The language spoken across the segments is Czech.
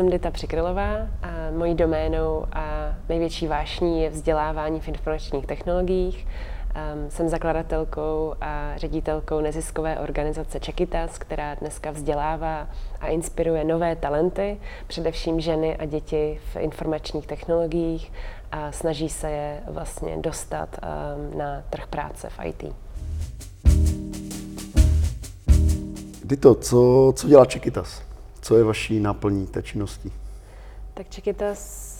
jsem Dita Přikrylová a mojí doménou a největší vášní je vzdělávání v informačních technologiích. Um, jsem zakladatelkou a ředitelkou neziskové organizace Čekitas, která dneska vzdělává a inspiruje nové talenty, především ženy a děti v informačních technologiích a snaží se je vlastně dostat um, na trh práce v IT. Dito, co, co dělá Čekitas? Co je vaší náplní té činnosti? Tak Čekitas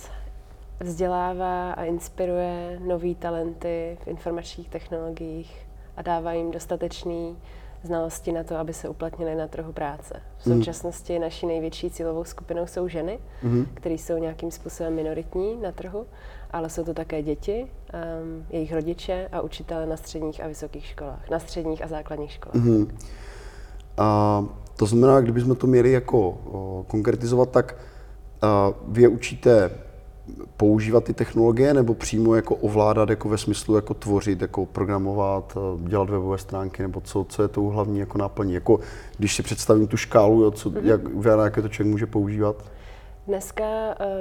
vzdělává a inspiruje nový talenty v informačních technologiích a dává jim dostatečný znalosti na to, aby se uplatnili na trhu práce. V mhm. současnosti mm. naší největší cílovou skupinou jsou ženy, mm. které jsou nějakým způsobem minoritní na trhu, ale jsou to také děti, um, jejich rodiče a učitele na středních a vysokých školách, na středních a základních školách. Mm. A to znamená, kdybychom to měli jako konkretizovat, tak vy je učíte používat ty technologie nebo přímo jako ovládat jako ve smyslu jako tvořit, jako programovat, dělat webové stránky nebo co, co je tou hlavní jako náplní. Jako když si představím tu škálu, jo, co, mm-hmm. jak, jak to člověk může používat? Dneska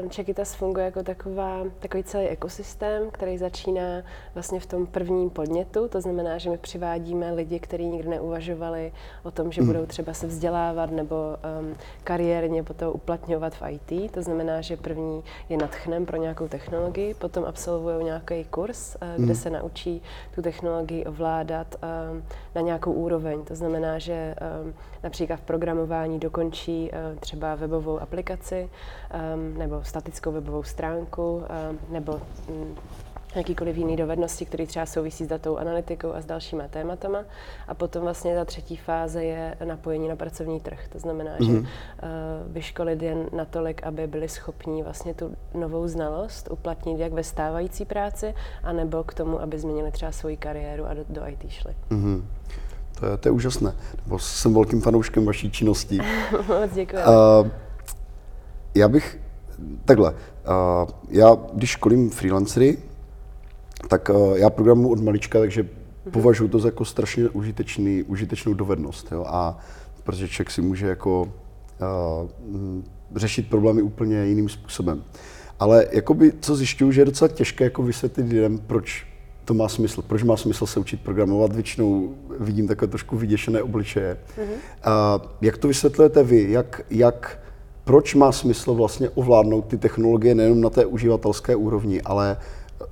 Čekitas funguje jako taková, takový celý ekosystém, který začíná vlastně v tom prvním podnětu. To znamená, že my přivádíme lidi, kteří nikdy neuvažovali o tom, že mm. budou třeba se vzdělávat nebo um, kariérně potom uplatňovat v IT. To znamená, že první je nadchnem pro nějakou technologii, potom absolvují nějaký kurz, uh, kde mm. se naučí tu technologii ovládat um, na nějakou úroveň. To znamená, že um, například v programování dokončí uh, třeba webovou aplikaci, um, nebo statickou webovou stránku, um, nebo um, jakýkoliv jiný dovednosti, které třeba souvisí s datou analytikou a s dalšíma tématama. A potom vlastně ta třetí fáze je napojení na pracovní trh. To znamená, mm-hmm. že uh, vyškolit jen natolik, aby byli schopní vlastně tu novou znalost uplatnit jak ve stávající práci, anebo k tomu, aby změnili třeba svoji kariéru a do, do IT šli. Mm-hmm. To je, to je úžasné. Nebo jsem velkým fanouškem vaší činnosti. Moc děkuji. Uh, já bych, takhle, uh, já když školím freelancery, tak uh, já programu od malička, takže mm-hmm. považuji to za jako strašně užitečný, užitečnou dovednost. Jo? A protože člověk si může jako uh, řešit problémy úplně jiným způsobem. Ale jakoby, co zjišťuju, že je docela těžké jako vysvětlit lidem, proč to má smysl, proč má smysl se učit programovat. Většinou vidím takové trošku vyděšené obličeje. Mm-hmm. Uh, jak to vysvětlujete vy? Jak, jak proč má smysl vlastně ovládnout ty technologie nejenom na té uživatelské úrovni, ale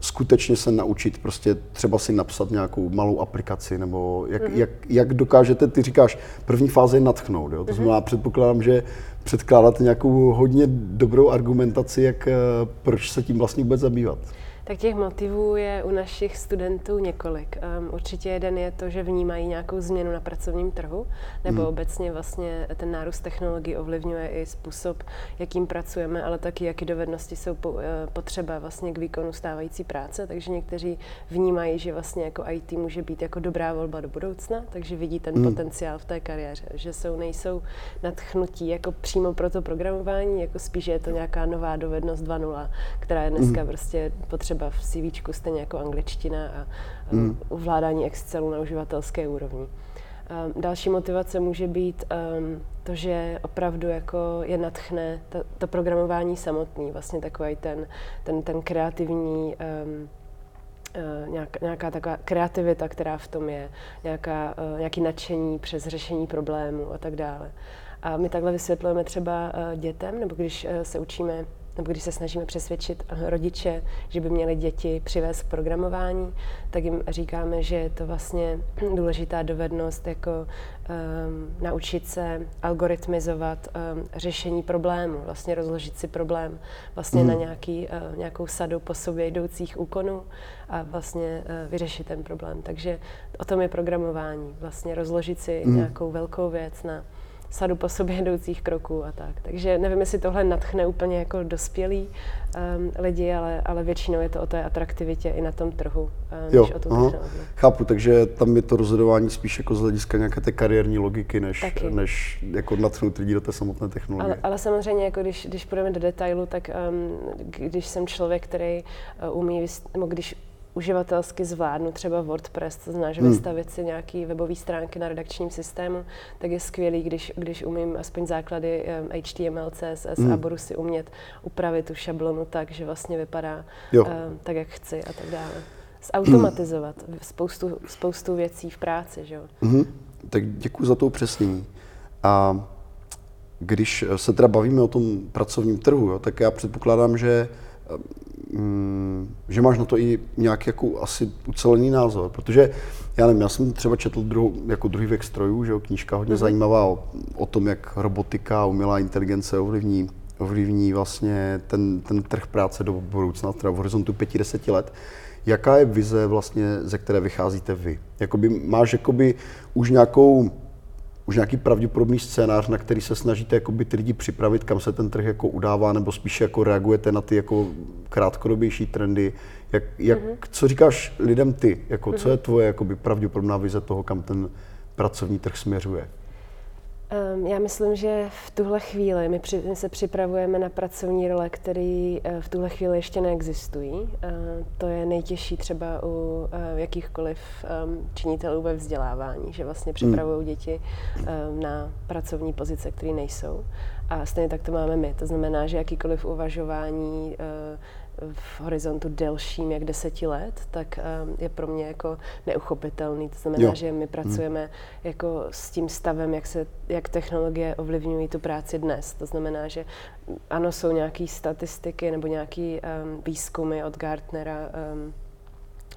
skutečně se naučit prostě třeba si napsat nějakou malou aplikaci, nebo jak, mm-hmm. jak, jak dokážete, ty říkáš, první fáze je natchnout, jo? to mm-hmm. znamená, předpokládám, že předkládáte nějakou hodně dobrou argumentaci, jak, eh, proč se tím vlastně vůbec zabývat. Tak těch motivů je u našich studentů několik. Um, určitě jeden je to, že vnímají nějakou změnu na pracovním trhu, nebo hmm. obecně vlastně ten nárůst technologií ovlivňuje i způsob, jakým pracujeme, ale taky, jaké dovednosti jsou po, uh, potřeba vlastně k výkonu stávající práce. Takže někteří vnímají, že vlastně jako IT může být jako dobrá volba do budoucna, takže vidí ten hmm. potenciál v té kariéře, že jsou, nejsou nadchnutí jako přímo pro to programování, jako spíš je to nějaká nová dovednost 2.0, která je dneska hmm. prostě potřeba třeba v CV stejně jako angličtina a mm. ovládání Excelu na uživatelské úrovni. Um, další motivace může být um, to, že opravdu jako je natchne to, to programování samotný, vlastně takový ten, ten, ten kreativní um, nějak, nějaká taková kreativita, která v tom je, nějaká, uh, nějaký nadšení přes řešení problémů a tak dále. A my takhle vysvětlujeme třeba uh, dětem, nebo když se učíme nebo když se snažíme přesvědčit rodiče, že by měli děti přivést k programování, tak jim říkáme, že je to vlastně důležitá dovednost jako um, naučit se algoritmizovat um, řešení problému, vlastně rozložit si problém vlastně mm. na nějaký, uh, nějakou sadu po sobě jdoucích úkonů a vlastně uh, vyřešit ten problém. Takže o tom je programování, vlastně rozložit si mm. nějakou velkou věc na sadu po sobě jdoucích kroků a tak. Takže nevím, jestli tohle natchne úplně jako dospělí um, lidi, ale, ale většinou je to o té atraktivitě i na tom trhu, um, jo, než o tom technologii. Chápu, takže tam je to rozhodování spíš jako z hlediska nějaké té kariérní logiky, než, než jako natchnout lidi do té samotné technologie. Ale, ale samozřejmě, jako když, když půjdeme do detailu, tak um, když jsem člověk, který uh, umí, nebo když uživatelsky zvládnu třeba WordPress, to znamená, že hmm. vystavit si nějaký webové stránky na redakčním systému, tak je skvělý, když, když umím aspoň základy um, HTML, CSS hmm. a budu si umět upravit tu šablonu tak, že vlastně vypadá um, tak, jak chci a tak dále. Zautomatizovat spoustu, spoustu věcí v práci, že jo. Hmm. Tak děkuji za to upřesnění. A když se teda bavíme o tom pracovním trhu, jo, tak já předpokládám, že že máš na to i nějaký jako asi ucelený názor, protože já nevím, já jsem třeba četl druhou, jako druhý věk strojů, že jo, knížka hodně mm-hmm. zajímavá o, o, tom, jak robotika a umělá inteligence ovlivní, ovlivní vlastně ten, ten trh práce do budoucna, teda v horizontu 5-10 let. Jaká je vize vlastně, ze které vycházíte vy? Jakoby, máš jakoby už nějakou už nějaký pravděpodobný scénář, na který se snažíte jakoby ty lidi připravit, kam se ten trh jako udává, nebo spíše jako reagujete na ty jako krátkodobější trendy. Jak, jak, mm-hmm. Co říkáš lidem ty? Jako, mm-hmm. Co je tvoje jakoby pravděpodobná vize toho, kam ten pracovní trh směřuje? Um, já myslím, že v tuhle chvíli my, při, my se připravujeme na pracovní role, které uh, v tuhle chvíli ještě neexistují. Uh, to je nejtěžší třeba u uh, jakýchkoliv um, činitelů ve vzdělávání, že vlastně hmm. připravují děti na pracovní pozice, které nejsou. A stejně tak to máme my. To znamená, že jakýkoliv uvažování uh, v horizontu delším jak deseti let, tak um, je pro mě jako neuchopitelný. To znamená, jo. že my hmm. pracujeme hmm. jako s tím stavem, jak, se, jak technologie ovlivňují tu práci dnes. To znamená, že ano, jsou nějaké statistiky nebo nějaké um, výzkumy od Gartnera, um,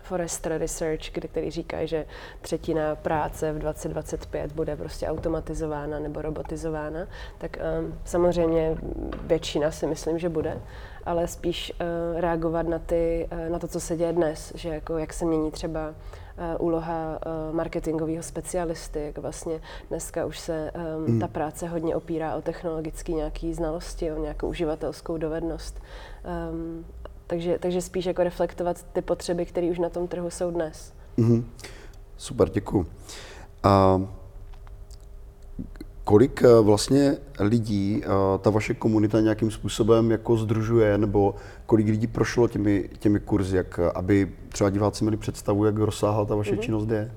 Forrester Research, který říkají, že třetina práce v 2025 bude prostě automatizována nebo robotizována, tak um, samozřejmě většina si myslím, že bude ale spíš uh, reagovat na, ty, uh, na to, co se děje dnes, že jako jak se mění třeba uh, úloha uh, marketingového specialisty, jak vlastně dneska už se um, mm. ta práce hodně opírá o technologické nějaké znalosti, o nějakou uživatelskou dovednost. Um, takže, takže spíš jako reflektovat ty potřeby, které už na tom trhu jsou dnes. Mm-hmm. Super, děkuji. Uh, kolik eh, vlastně lidí eh, ta vaše komunita nějakým způsobem jako združuje, nebo kolik lidí prošlo těmi, těmi kurzy, jak, eh, aby třeba diváci měli představu, jak rozsáhlá ta vaše mm-hmm. činnost je?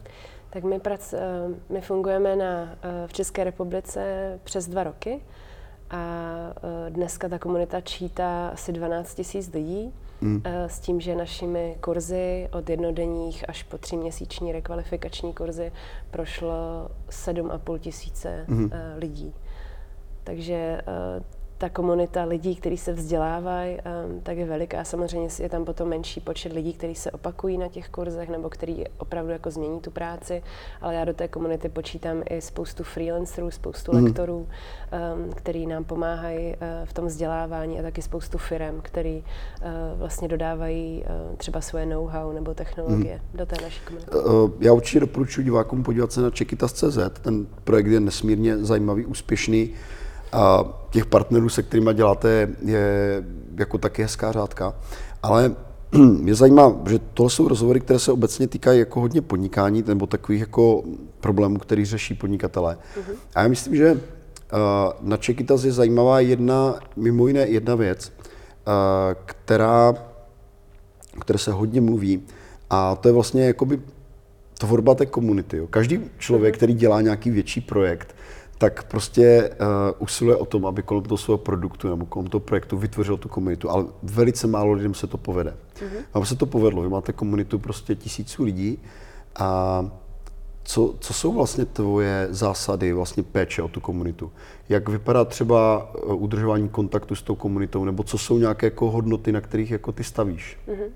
Tak my, prac, my fungujeme na, v České republice přes dva roky a dneska ta komunita čítá asi 12 000 lidí. Mm. S tím, že našimi kurzy od jednodenních až po tříměsíční rekvalifikační kurzy prošlo 7,5 tisíce mm. lidí. Takže eh, ta komunita lidí, kteří se vzdělávají, um, tak je veliká. Samozřejmě je tam potom menší počet lidí, kteří se opakují na těch kurzech nebo kteří opravdu jako změní tu práci, ale já do té komunity počítám i spoustu freelancerů, spoustu mm. lektorů, um, který nám pomáhají uh, v tom vzdělávání a taky spoustu firm, který vlastně dodávají třeba svoje know-how nebo technologie mm. do té naší komunity. Já určitě doporučuji divákům podívat se na Čekytas.cz. Ten projekt je nesmírně zajímavý, úspěšný. A těch partnerů, se kterými děláte, je jako taky hezká řádka. Ale mě zajímá, že tohle jsou rozhovory, které se obecně týkají jako hodně podnikání nebo takových jako problémů, který řeší podnikatelé. Uh-huh. A já myslím, že uh, na Čekytas je zajímavá jedna, mimo jiné jedna věc, uh, která, které se hodně mluví, a to je vlastně jakoby tvorba té komunity. Každý člověk, uh-huh. který dělá nějaký větší projekt, tak prostě uh, usiluje o tom, aby kolem toho svého produktu nebo kolem toho projektu vytvořil tu komunitu, ale velice málo lidem se to povede. Mm-hmm. Vám se to povedlo, vy máte komunitu prostě tisíců lidí a co, co jsou vlastně tvoje zásady vlastně péče o tu komunitu? Jak vypadá třeba eh, udržování kontaktu s tou komunitou, nebo co jsou nějaké jako hodnoty, na kterých jako ty stavíš? Mm-hmm.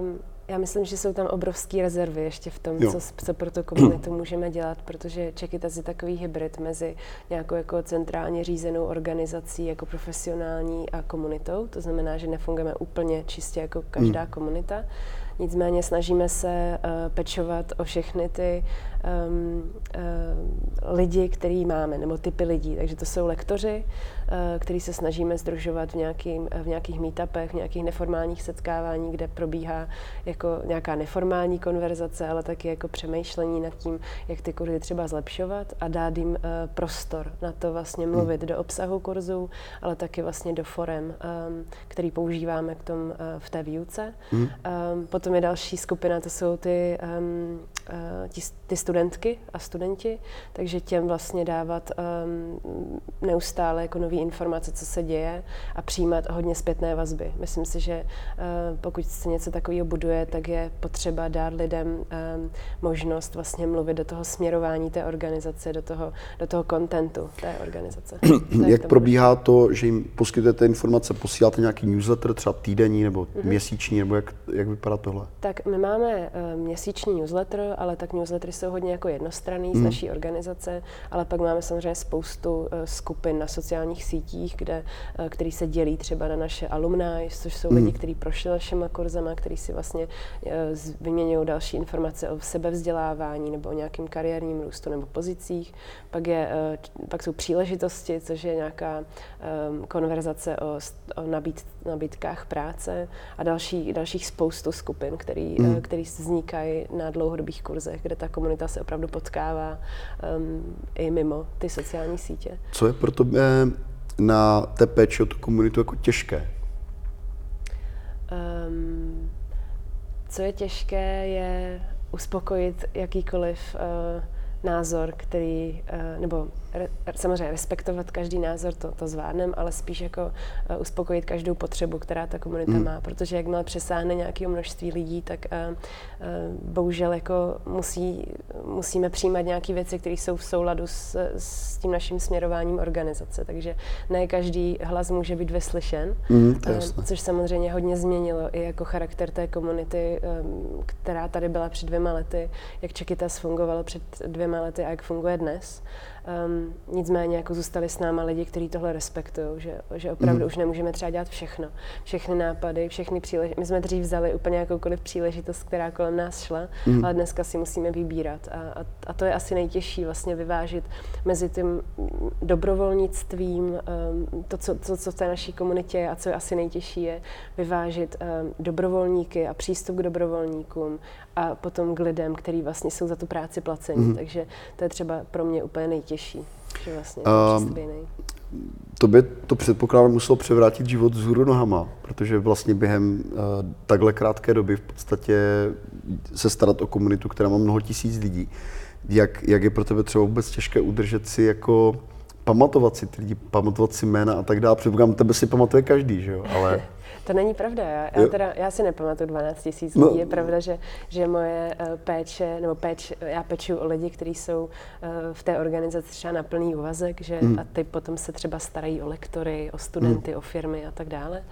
Um... Já myslím, že jsou tam obrovské rezervy ještě v tom, co, co pro tu komunitu můžeme dělat, protože Čekytas je takový hybrid mezi nějakou jako centrálně řízenou organizací jako profesionální a komunitou. To znamená, že nefungujeme úplně čistě jako každá hmm. komunita. Nicméně snažíme se uh, pečovat o všechny ty um, uh, lidi, který máme, nebo typy lidí. Takže to jsou lektoři, který se snažíme združovat v, nějaký, v nějakých meetupech, v nějakých neformálních setkávání, kde probíhá jako nějaká neformální konverzace, ale taky jako přemýšlení nad tím, jak ty kurzy třeba zlepšovat a dát jim uh, prostor na to vlastně hmm. mluvit do obsahu kurzů, ale taky vlastně do forem, um, který používáme k tom uh, v té výuce. Hmm. Um, potom je další skupina, to jsou ty, uh, ti, ty studentky a studenti, takže těm vlastně dávat um, neustále jako nové informace, co se děje a přijímat hodně zpětné vazby. Myslím si, že uh, pokud se něco takového buduje, tak je potřeba dát lidem um, možnost vlastně mluvit do toho směrování té organizace, do toho, do toho kontentu té organizace. Jak probíhá to, že jim poskytujete informace, posíláte nějaký newsletter, třeba týdenní nebo mm-hmm. měsíční, nebo jak, jak vypadá tohle? Tak my máme uh, měsíční newsletter, ale tak newslettery jsou hodně jako jednostranný mm. z mhm. naší organizace, ale pak máme samozřejmě spoustu uh, skupin na sociálních sítích, kde, uh, který se dělí třeba na naše alumni, což jsou mm. lidi, kteří prošli našimi kurzama, kteří si vlastně uh, vyměňují další informace o sebevzdělávání nebo o nějakém kariérním růstu nebo pozicích. Pak, je, pak jsou příležitosti, což je nějaká konverzace o, o nabít, nabídkách práce a další, dalších spoustu skupin, který, mm. který vznikají na dlouhodobých kurzech, kde ta komunita se opravdu potkává um, i mimo ty sociální sítě. Co je pro tebe na té péči o tu komunitu jako těžké? Um, co je těžké, je uspokojit jakýkoliv uh, názor, který, uh, nebo re, samozřejmě respektovat každý názor, to, to zvládneme, ale spíš jako uh, uspokojit každou potřebu, která ta komunita mm. má, protože jakmile přesáhne nějaké množství lidí, tak uh, uh, bohužel jako musí, musíme přijímat nějaké věci, které jsou v souladu s, s tím naším směrováním organizace, takže ne každý hlas může být vyslyšen, mm, uh, což samozřejmě hodně změnilo i jako charakter té komunity, um, která tady byla před dvěma lety, jak Čekytas fungovalo před dvěma lety a jak funguje dnes. Um, nicméně jako zůstali s náma lidi, kteří tohle respektují, že, že opravdu mm. už nemůžeme třeba dělat všechno. Všechny nápady, všechny příležitosti. My jsme dřív vzali úplně jakoukoliv příležitost, která kolem nás šla, mm. ale dneska si musíme vybírat. A, a, a to je asi nejtěžší vlastně vyvážit mezi tím dobrovolnictvím, um, to, co, to, co v té naší komunitě je a co je asi nejtěžší, je vyvážit um, dobrovolníky a přístup k dobrovolníkům a potom k lidem, kteří vlastně jsou za tu práci placení. Mm. Takže to je třeba pro mě úplně nejtěžší, že vlastně um, to by to předpokládám muselo převrátit život z hůru nohama, protože vlastně během uh, takhle krátké doby v podstatě se starat o komunitu, která má mnoho tisíc lidí. Jak, jak je pro tebe třeba vůbec těžké udržet si jako pamatovat si ty lidi, pamatovat si jména a tak dále. Předpokládám, tebe si pamatuje každý, že jo, ale... To není pravda. Já, já, teda, já si nepamatuju 12 tisíc no. lidí. Je pravda, že, že moje uh, péče, nebo péč, já peču o lidi, kteří jsou uh, v té organizaci třeba na plný úvazek, že mm. a ty potom se třeba starají o lektory, o studenty, mm. o firmy a tak dále.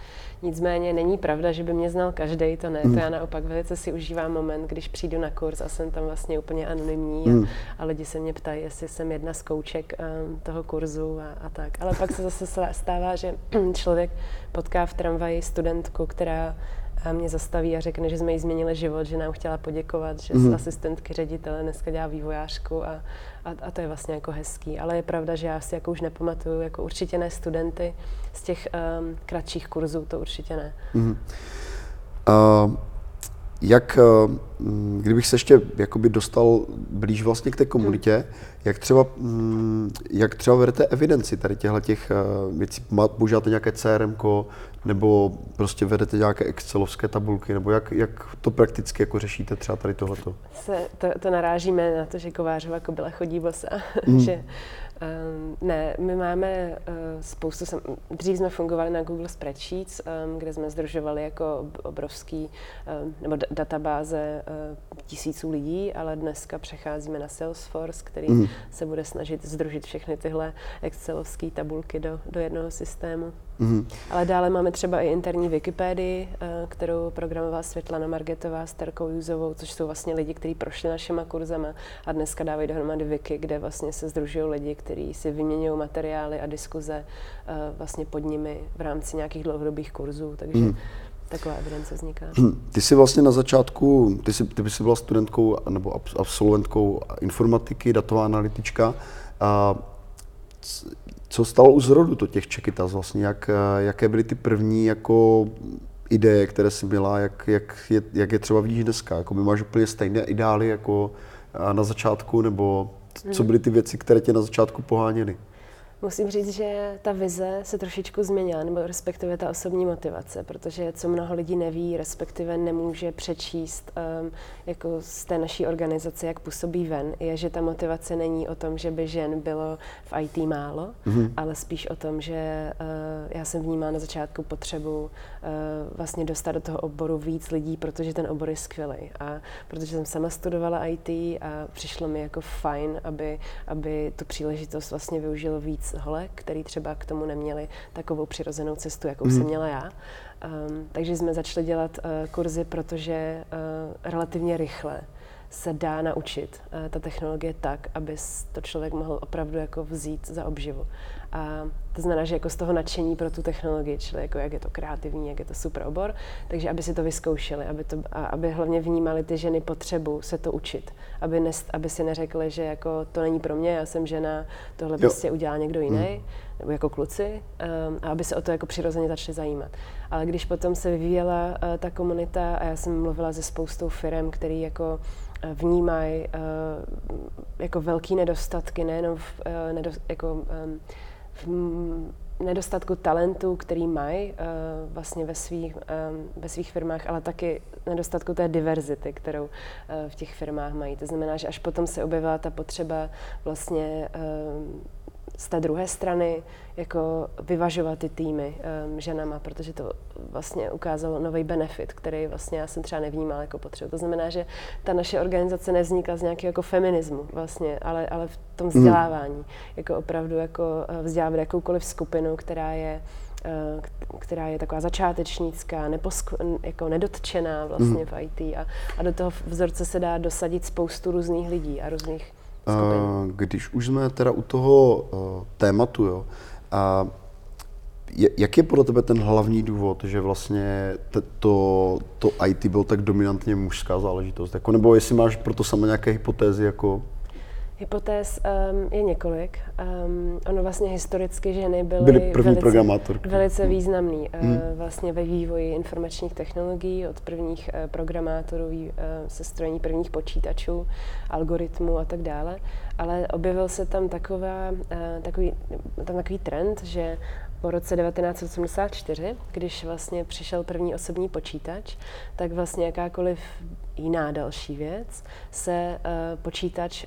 Nicméně není pravda, že by mě znal každý, to ne. Mm. To já naopak velice si užívám moment, když přijdu na kurz a jsem tam vlastně úplně anonymní mm. a, a lidi se mě ptají, jestli jsem jedna z kouček um, toho kurzu a, a tak. Ale pak se zase stává, že člověk potká v tramvaji studentku, která mě zastaví a řekne, že jsme jí změnili život, že nám chtěla poděkovat, že mm. z asistentky ředitele dneska dělá vývojářku a, a, a to je vlastně jako hezký. Ale je pravda, že já si jako už nepamatuju, jako určitě ne studenty z těch um, kratších kurzů, to určitě ne. Mm. Uh, jak, uh, kdybych se ještě jakoby dostal blíž vlastně k té komunitě, hmm. jak třeba, um, jak třeba vedete evidenci tady těchto těch uh, věcí? Používáte nějaké CRM, nebo prostě vedete nějaké excelovské tabulky, nebo jak, jak to prakticky jako řešíte třeba tady tohleto? Se, to, to narážíme na to, že Kovářova kobila chodí bosa, mm. že Um, ne, my máme uh, spoustu, sem, dřív jsme fungovali na Google Spreadsheets, um, kde jsme združovali jako obrovský, um, nebo d- databáze uh, tisíců lidí, ale dneska přecházíme na Salesforce, který mm. se bude snažit združit všechny tyhle excelovské tabulky do, do jednoho systému. Mm. Ale dále máme třeba i interní Wikipedii, uh, kterou programovala Světlana Margetová s Terkou Juzovou, což jsou vlastně lidi, kteří prošli našima kurzama a dneska dávají dohromady Wiki, kde vlastně se združují lidi, kteří si vyměňují materiály a diskuze uh, vlastně pod nimi v rámci nějakých dlouhodobých kurzů, takže mm. taková evidence vzniká. Hm, ty jsi vlastně na začátku, ty jsi, ty jsi byla studentkou nebo absolventkou informatiky, datová analytička. A co stalo u zrodu to těch Čekytas vlastně? Jak, jaké byly ty první jako ideje, které jsi měla, jak, jak, je, jak je třeba vidíš dneska? Jako máš úplně stejné ideály jako na začátku, nebo co mhm. byly ty věci, které tě na začátku poháněly? Musím říct, že ta vize se trošičku změnila, nebo respektive ta osobní motivace, protože co mnoho lidí neví, respektive nemůže přečíst um, jako z té naší organizace, jak působí ven, je, že ta motivace není o tom, že by žen bylo v IT málo, mm-hmm. ale spíš o tom, že uh, já jsem vnímala na začátku potřebu uh, vlastně dostat do toho oboru víc lidí, protože ten obor je skvělý. A protože jsem sama studovala IT a přišlo mi jako fajn, aby, aby tu příležitost vlastně využilo víc holek, který třeba k tomu neměli takovou přirozenou cestu, jakou mm. jsem mhm. měla já. Um, takže jsme začali dělat uh, kurzy, protože uh, relativně rychle se dá naučit uh, ta technologie tak, aby to člověk mohl opravdu jako vzít za obživu. A to znamená, že jako z toho nadšení pro tu technologii, čili jako jak je to kreativní, jak je to super obor, takže aby si to vyzkoušeli, aby, to, a aby hlavně vnímali ty ženy potřebu se to učit, aby, ne, aby si neřekli, že jako to není pro mě, já jsem žena, tohle jo. prostě udělá někdo jiný, hmm. nebo jako kluci, um, a aby se o to jako přirozeně začali zajímat. Ale když potom se vyvíjela uh, ta komunita a já jsem mluvila se spoustou firm, který jako uh, vnímají uh, jako velký nedostatky, nejenom v, uh, nedo, jako, um, v nedostatku talentu, který mají uh, vlastně ve svých, um, ve svých firmách, ale taky nedostatku té diverzity, kterou uh, v těch firmách mají. To znamená, že až potom se objevila ta potřeba vlastně uh, z té druhé strany jako vyvažovat ty týmy um, ženama, protože to vlastně ukázalo nový benefit, který vlastně já jsem třeba nevnímala jako potřebu. To znamená, že ta naše organizace nevznikla z nějakého jako feminismu vlastně, ale, ale v tom mhm. vzdělávání. Mm. Jako opravdu jako eh, vzdělávat jakoukoliv skupinu, která je eh, která je taková začátečnická, neposk- jako nedotčená vlastně mm. v IT a, a do toho vzorce se dá dosadit spoustu různých lidí a různých skupin. Když už jsme teda u toho uh, tématu, jo, a jak je podle tebe ten hlavní důvod, že vlastně to, to IT bylo tak dominantně mužská záležitost? Jako, nebo jestli máš pro to sama nějaké hypotézy, jako Hypotéz um, je několik. Um, ono vlastně historicky ženy byly, byly první velice, velice hmm. významný hmm. uh, vlastně ve vývoji informačních technologií od prvních uh, programátorů, uh, sestrojení prvních počítačů, algoritmů a tak dále. Ale objevil se tam taková, uh, takový, tam takový trend, že po roce 1984, když vlastně přišel první osobní počítač, tak vlastně jakákoliv jiná další věc se uh, počítač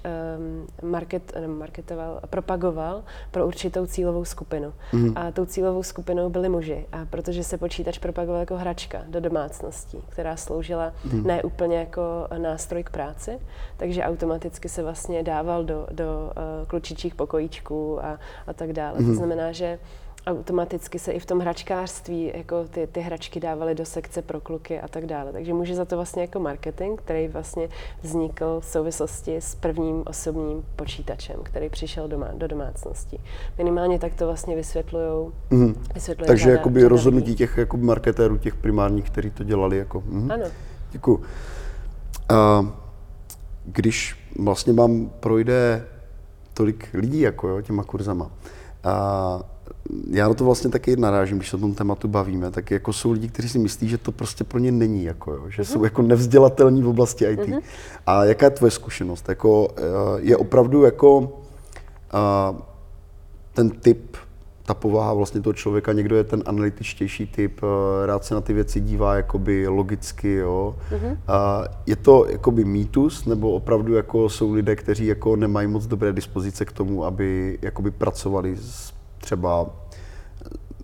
um, market, marketoval, propagoval pro určitou cílovou skupinu. Mm. A tou cílovou skupinou byli muži. A protože se počítač propagoval jako hračka do domácností, která sloužila mm. ne úplně jako nástroj k práci, takže automaticky se vlastně dával do, do uh, klučičích pokojíčků a, a tak dále. Mm. To mhm. znamená, že automaticky se i v tom hračkářství jako ty, ty hračky dávaly do sekce pro kluky a tak dále. Takže může za to vlastně jako marketing, který vlastně vznikl v souvislosti s prvním osobním počítačem, který přišel doma, do domácnosti. Minimálně tak to vlastně vysvětlují. Mm. Takže jakoby rozhodnutí těch jako marketérů, těch primárních, kteří to dělali. Jako, mm. Ano. Děkuji. Uh, když vlastně vám projde tolik lidí jako jo, těma kurzama, uh, já na to vlastně taky narážím, když se o tom tématu bavíme, tak jako jsou lidi, kteří si myslí, že to prostě pro ně není, jako, jo, že jsou jako nevzdělatelní v oblasti IT. Mm-hmm. A jaká je tvoje zkušenost? Jako, eh, je opravdu jako ten typ, ta povaha vlastně toho člověka, někdo je ten analytičtější typ, eh, rád se na ty věci dívá jakoby logicky, jo. Mm-hmm. Je to jakoby mýtus, nebo opravdu jako jsou lidé, kteří jako nemají moc dobré dispozice k tomu, aby jakoby pracovali s třeba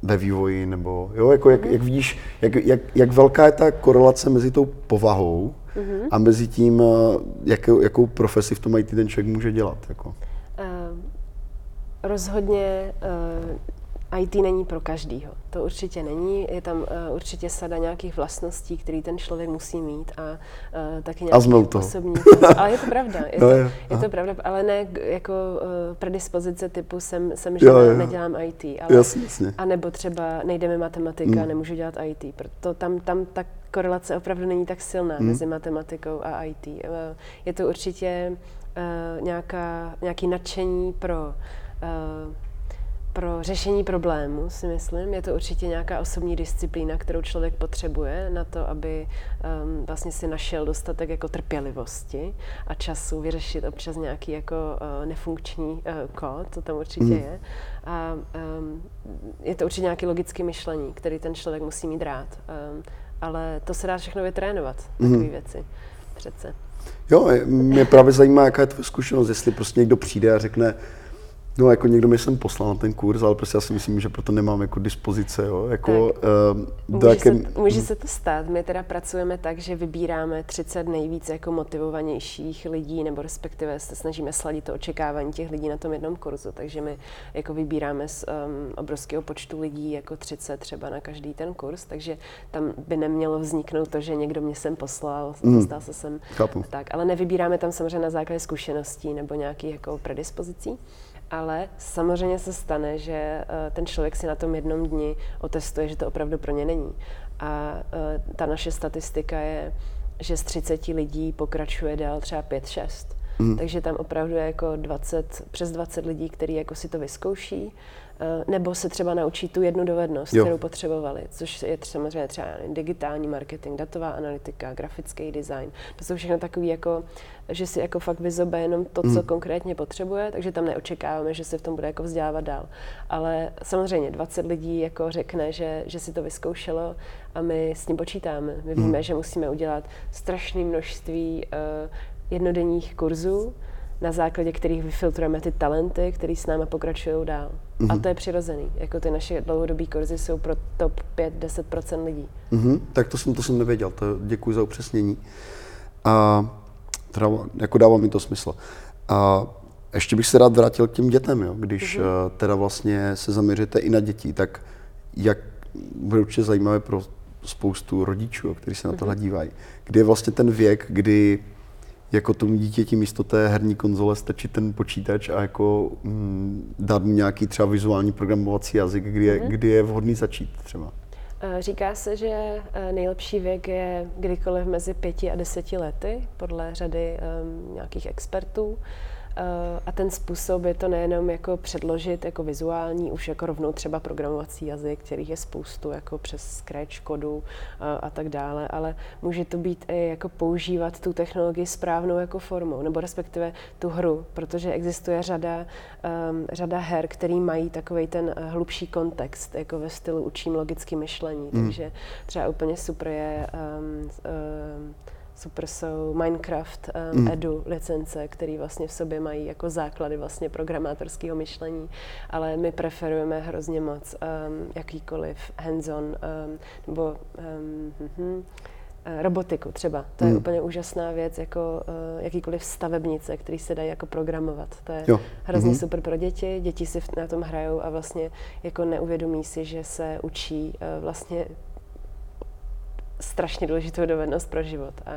ve vývoji, nebo jo, jako jak, jak vidíš, jak, jak, jak velká je ta korelace mezi tou povahou mm-hmm. a mezi tím, eh, jakou, jakou profesi v tom IT ten člověk může dělat. Jako. Uh, rozhodně uh, IT není pro každýho. To určitě není. Je tam uh, určitě sada nějakých vlastností, které ten člověk musí mít a uh, taky nějakých osobních. ale je to pravda. Je, no, to, je, je to pravda, ale ne jako uh, predispozice typu jsem, jsem žena, jo, jo. nedělám IT. Ale, jasně, jasně. A nebo třeba nejde mi matematika, hmm. nemůžu dělat IT. Proto tam, tam ta korelace opravdu není tak silná hmm. mezi matematikou a IT. Uh, je to určitě uh, nějaká, nějaký nadšení pro uh, pro řešení problému, si myslím. Je to určitě nějaká osobní disciplína, kterou člověk potřebuje na to, aby um, vlastně si našel dostatek jako trpělivosti a času vyřešit občas nějaký jako uh, nefunkční uh, kód, to tam určitě mm. je. A um, je to určitě nějaký logický myšlení, který ten člověk musí mít rád. Um, ale to se dá všechno vytrénovat, takové mm. věci přece. Jo, mě právě zajímá, jaká je tvoje zkušenost, jestli prostě někdo přijde a řekne, No, jako někdo mi jsem poslal na ten kurz, ale prostě já si myslím, že proto nemám jako dispozice, jo. Jako, uh, může, jaké... se, může se to stát. My teda pracujeme tak, že vybíráme 30 nejvíc jako motivovanějších lidí, nebo respektive se snažíme sladit to očekávání těch lidí na tom jednom kurzu. Takže my jako vybíráme z um, obrovského počtu lidí jako 30 třeba na každý ten kurz, takže tam by nemělo vzniknout to, že někdo mě sem poslal, mm. dostal se sem. Chápu. Tak, ale nevybíráme tam samozřejmě na základě zkušeností nebo nějakých jako predispozicí ale samozřejmě se stane, že eh, ten člověk si na tom jednom dni otestuje, že to opravdu pro ně není. A eh, ta naše statistika je, že z 30 lidí pokračuje dál třeba 5-6. Mm. Takže tam opravdu je jako 20, přes 20 lidí, kteří jako si to vyzkouší nebo se třeba naučí tu jednu dovednost, jo. kterou potřebovali, což je samozřejmě třeba digitální marketing, datová analytika, grafický design. To jsou všechno takové jako, že si jako fakt vyzobe jenom to, co mm. konkrétně potřebuje, takže tam neočekáváme, že se v tom bude jako vzdělávat dál. Ale samozřejmě 20 lidí jako řekne, že, že si to vyzkoušelo a my s tím počítáme. My víme, mm. že musíme udělat strašné množství uh, jednodenních kurzů, na základě kterých vyfiltrujeme ty talenty, které s námi pokračují dál. Mm-hmm. A mhm. to je přirozený. Jako ty naše dlouhodobé kurzy jsou pro top 5-10% lidí. Mm-hmm. Tak to jsem, to jsem nevěděl, to děkuji za upřesnění. A teda, jako dává mi to smysl. A ještě bych se rád vrátil k těm dětem, jo? když mm-hmm. teda vlastně se zaměříte i na děti, tak jak bude určitě zajímavé pro spoustu rodičů, kteří se na tohle mm-hmm. dívají. Kdy je vlastně ten věk, kdy jako tomu dítěti místo té herní konzole stačí ten počítač a jako mm, dát mu nějaký třeba vizuální programovací jazyk, kdy je, mm-hmm. kdy je vhodný začít třeba. Eh, říká se, že eh, nejlepší věk je kdykoliv mezi pěti a deseti lety, podle řady um, nějakých expertů. Eh, a ten způsob je to nejenom jako předložit jako vizuální, už jako rovnou třeba programovací jazyk, kterých je spoustu, jako přes Scratch, kodu eh, a tak dále, ale může to být i jako používat tu technologii správnou jako formou, nebo respektive tu hru, protože existuje řada, um, řada her, který mají takový ten hlubší kontext, jako ve stylu učím logicky myšlení, mm. takže třeba úplně super je um, um, super jsou Minecraft, um, mm. Edu licence, které vlastně v sobě mají jako základy vlastně programátorského myšlení, ale my preferujeme hrozně moc um, jakýkoliv hands-on um, nebo um, hm, robotiku třeba. To je mm. úplně úžasná věc, jako uh, jakýkoliv stavebnice, který se dají jako programovat. To je jo. hrozně mm. super pro děti. Děti si na tom hrajou a vlastně jako neuvědomí si, že se učí uh, vlastně strašně důležitou dovednost pro život. A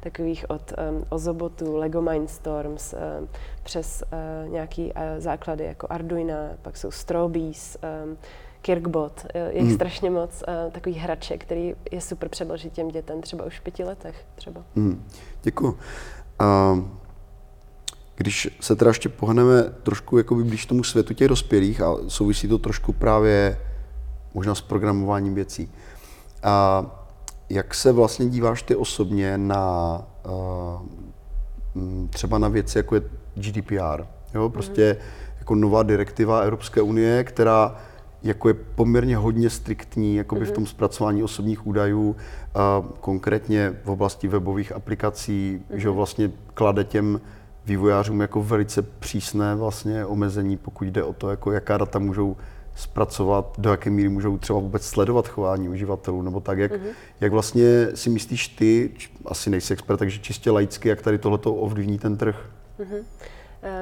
takových od um, Ozobotů, Lego Mindstorms, um, přes uh, nějaký uh, základy jako Arduino, pak jsou Strobees, um, Kirkbot, je jich hmm. strašně moc uh, takových hraček, který je super předložit těm dětem třeba už v pěti letech třeba. Hmm. Děkuji. Uh, když se teda ještě pohneme trošku jakoby blíž tomu světu těch dospělých a souvisí to trošku právě možná s programováním věcí. Uh, jak se vlastně díváš ty osobně na uh, třeba na věci, jako je GDPR? Jo, prostě mm. jako nová direktiva Evropské unie, která jako je poměrně hodně striktní jakoby mm-hmm. v mhm. tom zpracování osobních údajů, uh, konkrétně v oblasti webových aplikací, mm-hmm. že vlastně klade těm vývojářům jako velice přísné vlastně omezení, pokud jde o to, jako jaká data můžou zpracovat, do jaké míry můžou třeba vůbec sledovat chování uživatelů, nebo tak, jak, mm-hmm. jak vlastně si myslíš ty, asi nejsi expert, takže čistě laicky, jak tady tohleto ovlivní ten trh? Mm-hmm.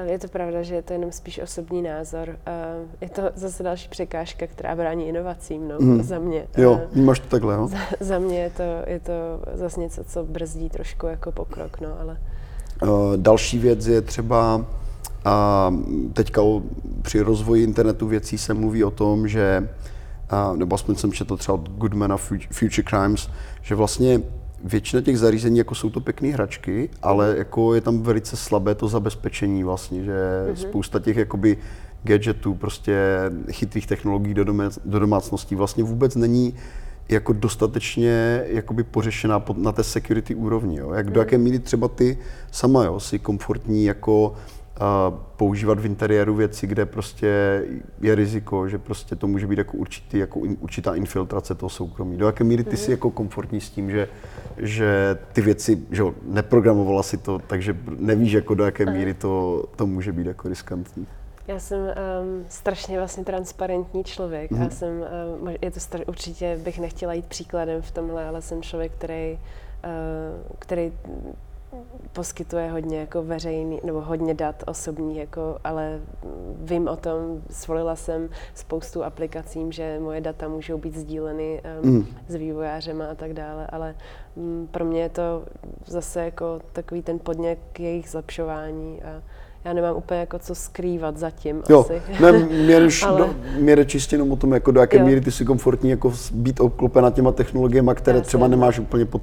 Je to pravda, že je to jenom spíš osobní názor. Je to zase další překážka, která brání inovacím, no, mm. za mě. Jo, máš to takhle, jo? Za, za mě je to, je to zase něco, co brzdí trošku jako pokrok, no, ale... Další věc je třeba a teďka o, při rozvoji internetu věcí se mluví o tom, že, a, nebo aspoň jsem četl třeba od Goodmana Future Crimes, že vlastně většina těch zařízení jako jsou to pěkné hračky, ale jako je tam velice slabé to zabezpečení vlastně, že mm-hmm. spousta těch jakoby gadgetů, prostě chytrých technologií do, domé, do domácností vlastně vůbec není jako dostatečně jakoby pořešená pod, na té security úrovni. Jo? Jak, do jaké míry třeba ty sama jo, si komfortní jako používat v interiéru věci, kde prostě je riziko, že prostě to může být jako, určitý, jako určitá infiltrace toho soukromí. Do jaké míry ty jsi jako komfortní s tím, že, že ty věci, že neprogramovala si to, takže nevíš, jako do jaké míry to, to může být jako riskantní. Já jsem um, strašně vlastně transparentní člověk. Mm-hmm. Já jsem, um, je to star- určitě bych nechtěla jít příkladem v tomhle, ale jsem člověk, který, uh, který poskytuje hodně jako veřejný, nebo hodně dat osobní, jako, ale vím o tom, svolila jsem spoustu aplikacím, že moje data můžou být sdíleny um, mm. s vývojářema a tak dále, ale um, pro mě je to zase jako takový ten podněk k jejich zlepšování a já nemám úplně jako co skrývat zatím jo, asi. Ne, mě, ale... no, mě jde čistě jenom o tom, jako do jaké jo. míry ty jsi komfortní jako být obklopena těma technologiemi, které já třeba nemáš úplně pod,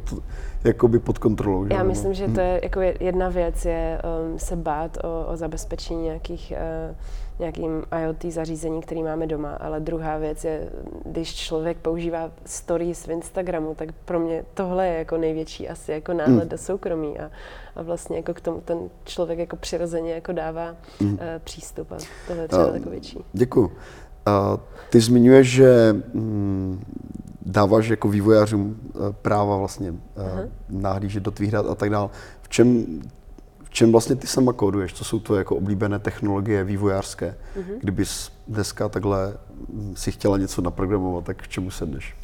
jakoby pod kontrolou. Že? Já myslím, že to je jako jedna věc je um, se bát o, o zabezpečení nějakých uh, nějakým IoT zařízení, který máme doma, ale druhá věc je, když člověk používá stories v Instagramu, tak pro mě tohle je jako největší asi jako náhled mm. do soukromí a, a vlastně jako k tomu ten člověk jako přirozeně jako dává mm. uh, přístup a tohle je třeba uh, jako větší. Děkuji. Uh, ty zmiňuješ, že mm, dáváš jako vývojářům uh, práva vlastně uh, nahlížet do tvých dat a tak dále. V čem v čem vlastně ty sama kóduješ? Co jsou to jako oblíbené technologie vývojářské? Mm-hmm. Kdybys dneska takhle si chtěla něco naprogramovat, tak k čemu sedneš?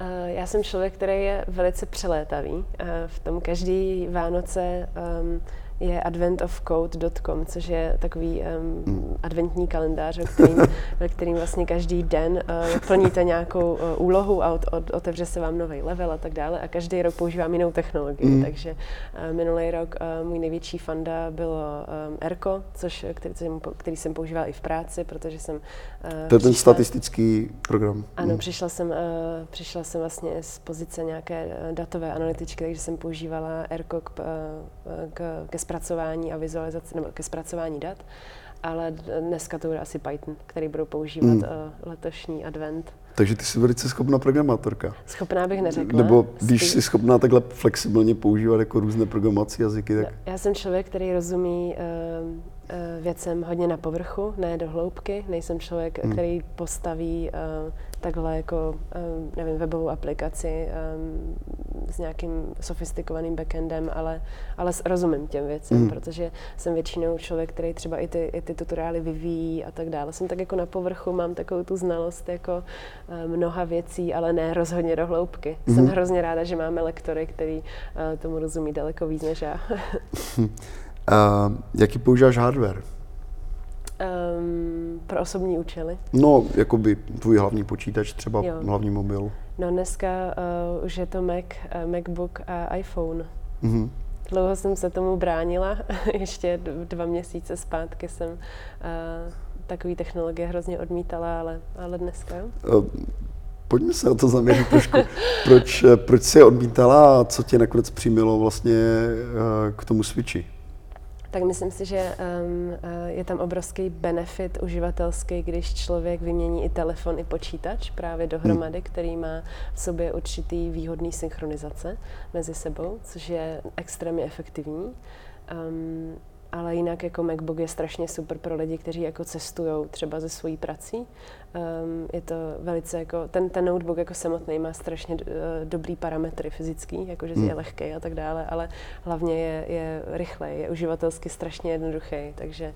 Uh, já jsem člověk, který je velice přelétavý. Uh, v tom každý Vánoce um, je adventofcode.com, což je takový um, adventní kalendář, ve kterým, ve kterým vlastně každý den uh, plníte nějakou uh, úlohu a od, od, otevře se vám nový level a tak dále a každý rok používám jinou technologii. Mm. Takže uh, minulý rok uh, můj největší fanda bylo um, Erko, což, který, který jsem používal i v práci, protože jsem... Uh, to je ten statistický program. Ano, mm. přišla, jsem, uh, přišla jsem vlastně z pozice nějaké datové analytičky, takže jsem používala Erko k, uh, k, ke zpracování a vizualizaci, nebo ke zpracování dat, ale dneska to bude asi Python, který budou používat mm. letošní advent. Takže ty jsi velice schopná programátorka. Schopná bych neřekla. Nebo když jsi schopná takhle flexibilně používat jako různé programací jazyky, tak... Já jsem člověk, který rozumí uh, věcem hodně na povrchu, ne do hloubky. Nejsem člověk, hmm. který postaví uh, takhle jako, um, nevím, webovou aplikaci um, s nějakým sofistikovaným backendem, ale, ale rozumím těm věcem, mm. protože jsem většinou člověk, který třeba i ty, i ty tutoriály vyvíjí a tak dále. Jsem tak jako na povrchu, mám takovou tu znalost jako uh, mnoha věcí, ale ne rozhodně do hloubky. Mm. Jsem hrozně ráda, že máme lektory, který uh, tomu rozumí daleko víc než já. uh, jaký používáš hardware? Um, pro osobní účely? No, jakoby tvůj hlavní počítač, třeba jo. hlavní mobil. No dneska uh, už je to Mac, uh, MacBook a iPhone. Mm-hmm. Dlouho jsem se tomu bránila, ještě dva měsíce zpátky jsem uh, takový technologie hrozně odmítala, ale, ale dneska. Uh, pojďme se o to zaměřit trošku. Proč, proč jsi je odmítala a co tě nakonec přimělo vlastně uh, k tomu switchi? Tak myslím si, že um, je tam obrovský benefit uživatelský, když člověk vymění i telefon, i počítač právě dohromady, hmm. který má v sobě určitý výhodný synchronizace mezi sebou, což je extrémně efektivní. Um, ale jinak jako MacBook je strašně super pro lidi, kteří jako cestují třeba ze svojí prací. Um, je to velice jako, ten, ten notebook jako samotný má strašně uh, dobrý parametry fyzický, jakože hmm. je lehký a tak dále, ale hlavně je, je rychlej, je uživatelsky strašně jednoduchý, takže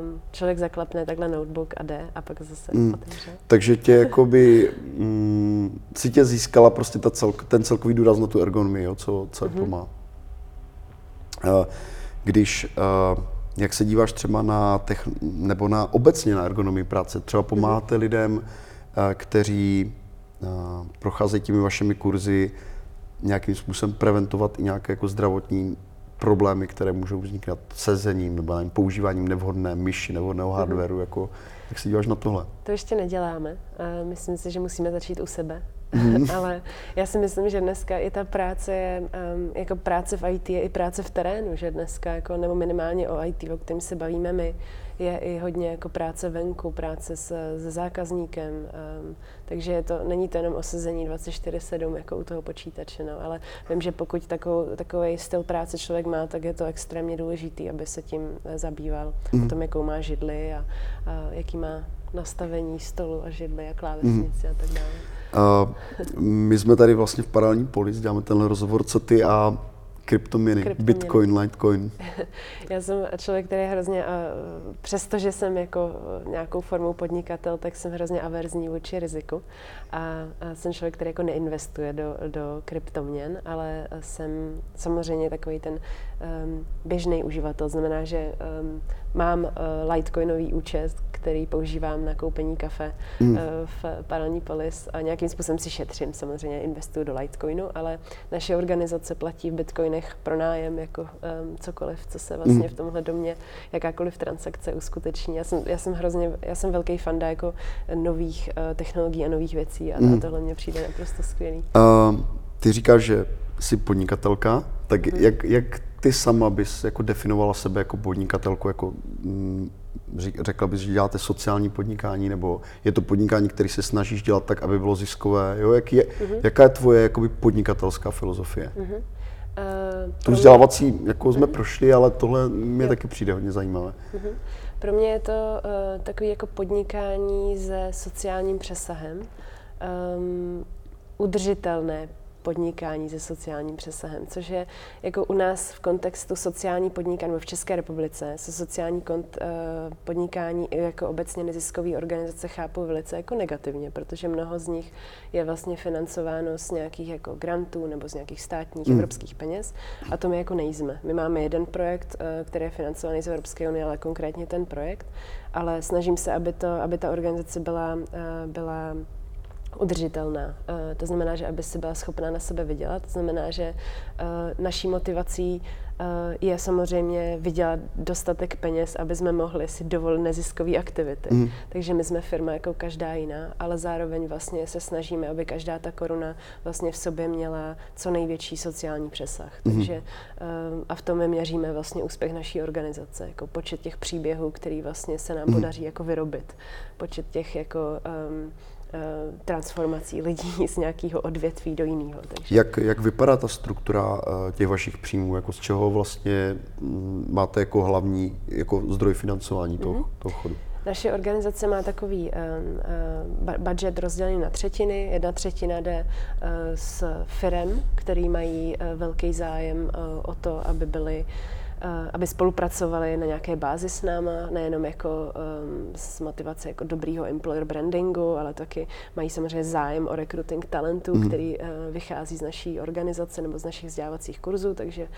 um, člověk zaklapne takhle notebook a jde a pak zase hmm. otevře. Takže tě jakoby, mm, si tě získala prostě ta cel, ten celkový důraz na tu ergonomii, jo, co, co mm-hmm. má. Uh, když, uh, jak se díváš třeba na, tech, nebo na obecně na ergonomii práce, třeba pomáháte mm lidem, uh, kteří uh, procházejí těmi vašimi kurzy, nějakým způsobem preventovat i nějaké jako zdravotní problémy, které můžou vzniknout sezením nebo nevím, používáním nevhodné myši, nevhodného mm hardwareu, jako, jak se díváš na tohle? To ještě neděláme. Myslím si, že musíme začít u sebe mm. ale já si myslím, že dneska i ta práce je, um, jako práce v IT je i práce v terénu, že dneska, jako, nebo minimálně o IT, o kterém se bavíme my, je i hodně jako práce venku, práce s, se zákazníkem, um, takže je to, není to jenom osazení 24-7 jako u toho počítače, no, ale vím, že pokud takovou, takový styl práce člověk má, tak je to extrémně důležitý, aby se tím eh, zabýval, mm. o tom, jakou má židli a, a jaký má nastavení stolu a židli a klávesnici mm. a tak dále. Uh, my jsme tady vlastně v paralelní polis, děláme tenhle rozhovor, co ty a kryptoměny, kryptoměny. Bitcoin, Litecoin. Já jsem člověk, který je hrozně, přestože jsem jako nějakou formou podnikatel, tak jsem hrozně averzní vůči riziku. A, jsem člověk, který jako neinvestuje do, do kryptoměn, ale jsem samozřejmě takový ten um, běžný uživatel. Znamená, že um, mám uh, Litecoinový účet, který používám na koupení kafe mm. uh, v Paralelní Polis a nějakým způsobem si šetřím, samozřejmě investuju do Litecoinu, ale naše organizace platí v bitcoinech pro nájem jako um, cokoliv, co se vlastně mm. v tomhle domě, jakákoliv transakce uskuteční. Já jsem, já jsem hrozně, já jsem velký fanda jako nových uh, technologií a nových věcí a, mm. a tohle mě přijde naprosto skvělý. Uh, ty říkáš, že jsi podnikatelka, tak mm. jak, jak ty sama bys jako definovala sebe jako podnikatelku, jako mm, řekla bys, že děláte sociální podnikání, nebo je to podnikání, který se snažíš dělat tak, aby bylo ziskové, jo? Jak je, uh-huh. Jaká je tvoje jakoby, podnikatelská filozofie? Uh-huh. Uh, tu vzdělávací jako jsme uh-huh. prošli, ale tohle mě jo. taky přijde hodně zajímavé. Uh-huh. Pro mě je to uh, takový jako podnikání se sociálním přesahem. Um, udržitelné podnikání se sociálním přesahem, což je jako u nás v kontextu sociální podnikání v České republice se sociální kont, uh, podnikání jako obecně neziskový organizace chápou velice jako negativně, protože mnoho z nich je vlastně financováno z nějakých jako grantů nebo z nějakých státních mm. evropských peněz a to my jako nejsme. My máme jeden projekt, uh, který je financovaný z Evropské unie, ale konkrétně ten projekt, ale snažím se, aby, to, aby ta organizace byla, uh, byla udržitelná. Uh, to znamená, že aby si byla schopná na sebe vydělat, to znamená, že uh, naší motivací uh, je samozřejmě vydělat dostatek peněz, aby jsme mohli si dovolit neziskové aktivity. Mm. Takže my jsme firma jako každá jiná, ale zároveň vlastně se snažíme, aby každá ta koruna vlastně v sobě měla co největší sociální přesah. Mm. Takže a v tom my měříme vlastně úspěch naší organizace, jako počet těch příběhů, který vlastně se nám mm. podaří jako vyrobit, počet těch jako um, Eh, transformací lidí z nějakého odvětví do jiného. Takže. Jak, jak vypadá ta struktura eh, těch vašich příjmů? Jako z čeho vlastně mm, máte jako hlavní jako zdroj financování toho, mm-hmm. toho chodu? Naše organizace má takový uh, budget rozdělený na třetiny. Jedna třetina jde uh, s firem, který mají uh, velký zájem o to, aby byly uh, Eh, aby spolupracovali na nějaké bázi s náma, nejenom jako um, s motivace jako dobrýho employer brandingu, ale taky mají samozřejmě zájem o recruiting talentu, mm. který uh, vychází z naší organizace nebo z našich vzdělávacích kurzů, takže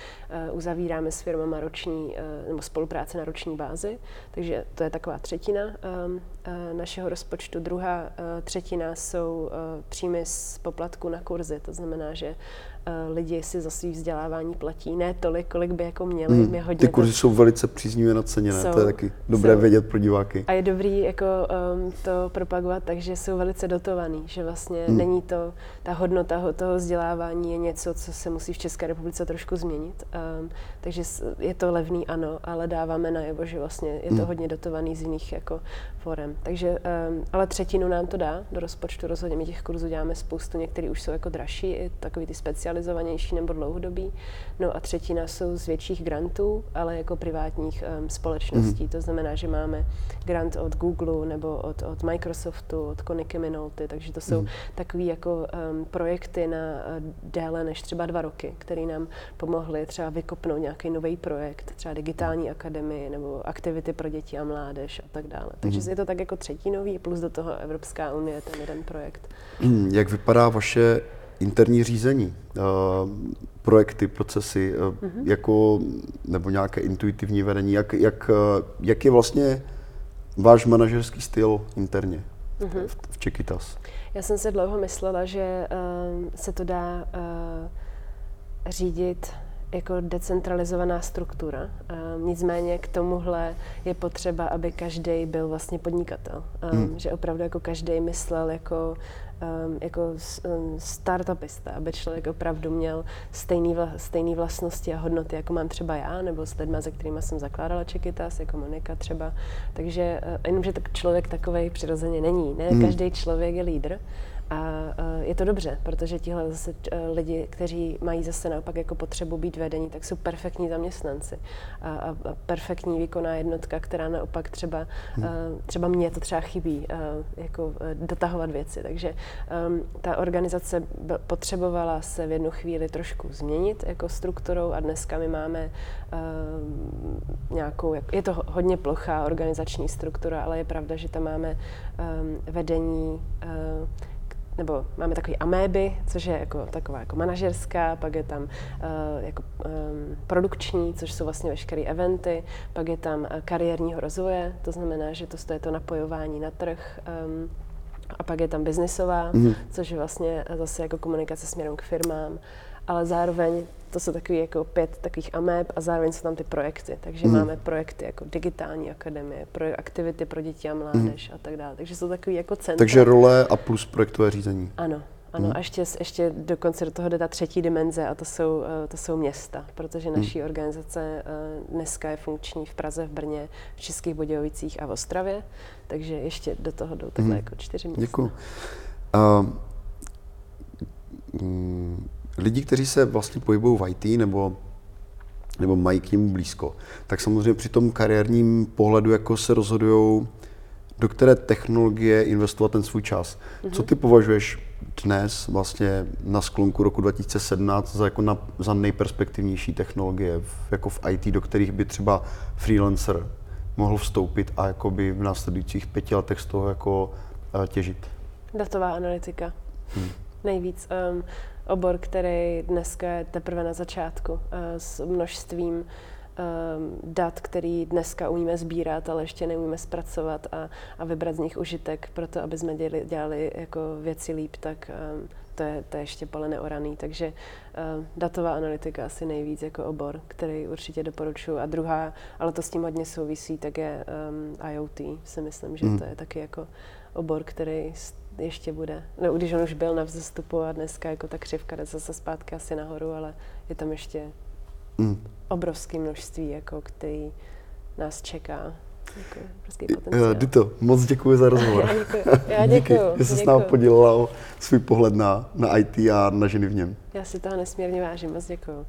uh, uzavíráme s firmama roční uh, nebo spolupráce na roční bázi, takže to je taková třetina um, uh, našeho rozpočtu. Druhá uh, třetina jsou uh, příjmy z poplatku na kurzy, to znamená, že Eh, lidi si za svý vzdělávání platí. Ne tolik, kolik by jako měli. Hmm. hodně Ty kurzy to... jsou velice příznivě naceněné, jsou, to je taky dobré jsou. vědět pro diváky. A je dobrý jako um, to propagovat tak, že jsou velice dotovaný, že vlastně hmm. není to, ta hodnota toho vzdělávání je něco, co se musí v České republice trošku změnit. Um, takže je to levný, ano, ale dáváme najevo, že vlastně je to hmm. hodně dotovaný z jiných jako forem. Takže, um, ale třetinu nám to dá do rozpočtu, rozhodně my těch kurzů děláme spoustu, některý už jsou jako dražší, i takový ty specializovanější nebo dlouhodobý. No a třetina jsou z větších grantů, ale jako privátních um, společností. Mm. To znamená, že máme grant od Google nebo od, od Microsoftu, od Koniky Minolty, takže to jsou mm. takové jako um, projekty na uh, déle než třeba dva roky, které nám pomohly třeba vykopnout nějaký nový projekt, třeba digitální akademie nebo aktivity pro děti a mládež a tak dále. Takže mm. je to tak jako třetinový plus do toho Evropská unie, ten jeden projekt. Mm, jak vypadá vaše interní řízení, eh, projekty, procesy, mm-hmm. jako, nebo nějaké intuitivní vedení, jak, jak, eh, jak je vlastně váš manažerský styl interně mm-hmm. v, v Čekytas? Já jsem si dlouho myslela, že uh, se to dá uh, řídit jako decentralizovaná struktura. Um, nicméně k tomuhle je potřeba, aby každý byl vlastně podnikatel. Um, hmm. Že opravdu jako každý myslel jako um, jako um, startupista, aby člověk opravdu měl stejný, vla, stejný vlastnosti a hodnoty, jako mám třeba já, nebo s lidmi, se kterými jsem zakládala Čekytas, jako Monika třeba. Takže uh, jenomže tak člověk takový přirozeně není. Ne? Hmm. Každý člověk je lídr. A je to dobře, protože tihle zase e, lidi, kteří mají zase naopak jako potřebu být vedení, tak jsou perfektní zaměstnanci a, a, a perfektní výkonná jednotka, která naopak třeba, hmm. třeba mě to třeba chybí, jako e, dotahovat věci. Takže um, ta organizace potřebovala se v jednu chvíli trošku změnit jako strukturou a dneska my máme um, nějakou, je to hodně plochá organizační struktura, ale je pravda, že tam máme um, vedení nebo máme takový améby, což je jako taková jako manažerská, pak je tam uh, jako um, produkční, což jsou vlastně veškeré eventy, pak je tam uh, kariérního rozvoje, to znamená, že to je to napojování na trh, um, a pak je tam biznisová, mm-hmm. což je vlastně zase jako komunikace směrem k firmám, ale zároveň to jsou takový jako pět takových ameb a zároveň jsou tam ty projekty. Takže mm. máme projekty jako digitální akademie, pro aktivity pro děti a mládež mm. a tak dále. Takže jsou takový jako centra. Takže role a plus projektové řízení. Ano, ano, hmm. a ještě, ještě dokonce do toho jde ta třetí dimenze a to jsou, eh, to jsou města, protože hmm. naší hmm. organizace eh, dneska je funkční v Praze, v Brně, v Českých Budějovicích a v Ostravě, takže ještě do toho jdou takhle hmm. jako čtyři města. Děkuji. Uh, mm, lidi, kteří se vlastně pohybují v IT nebo nebo mají k němu blízko, tak samozřejmě při tom kariérním pohledu jako se rozhodují, do které technologie investovat ten svůj čas. Mm-hmm. Co ty považuješ dnes vlastně na sklonku roku 2017 za, jako na, za nejperspektivnější technologie v, jako v IT, do kterých by třeba freelancer mohl vstoupit a jakoby v následujících pěti letech z toho jako uh, těžit? Datová analytika. Hmm. Nejvíc. Um, obor, který dneska je teprve na začátku uh, s množstvím um, dat, který dneska umíme sbírat, ale ještě neumíme zpracovat a, a vybrat z nich užitek pro to, aby jsme dělali, dělali jako věci líp, tak um, to je, to je ještě pole neoraný. Takže uh, datová analytika asi nejvíc jako obor, který určitě doporučuji. A druhá, ale to s tím hodně souvisí, tak je um, IoT. Si myslím, že mm. to je taky jako obor, který ještě bude. No, když on už byl na vzestupu a dneska jako ta křivka jde zase zpátky asi nahoru, ale je tam ještě mm. obrovské množství, jako, který nás čeká. Jako Dito, moc děkuji za rozhovor. Já děkuji. Já děkuji. Díky, že jsi s námi podělila o svůj pohled na, na IT a na ženy v něm. Já si toho nesmírně vážím, moc děkuji.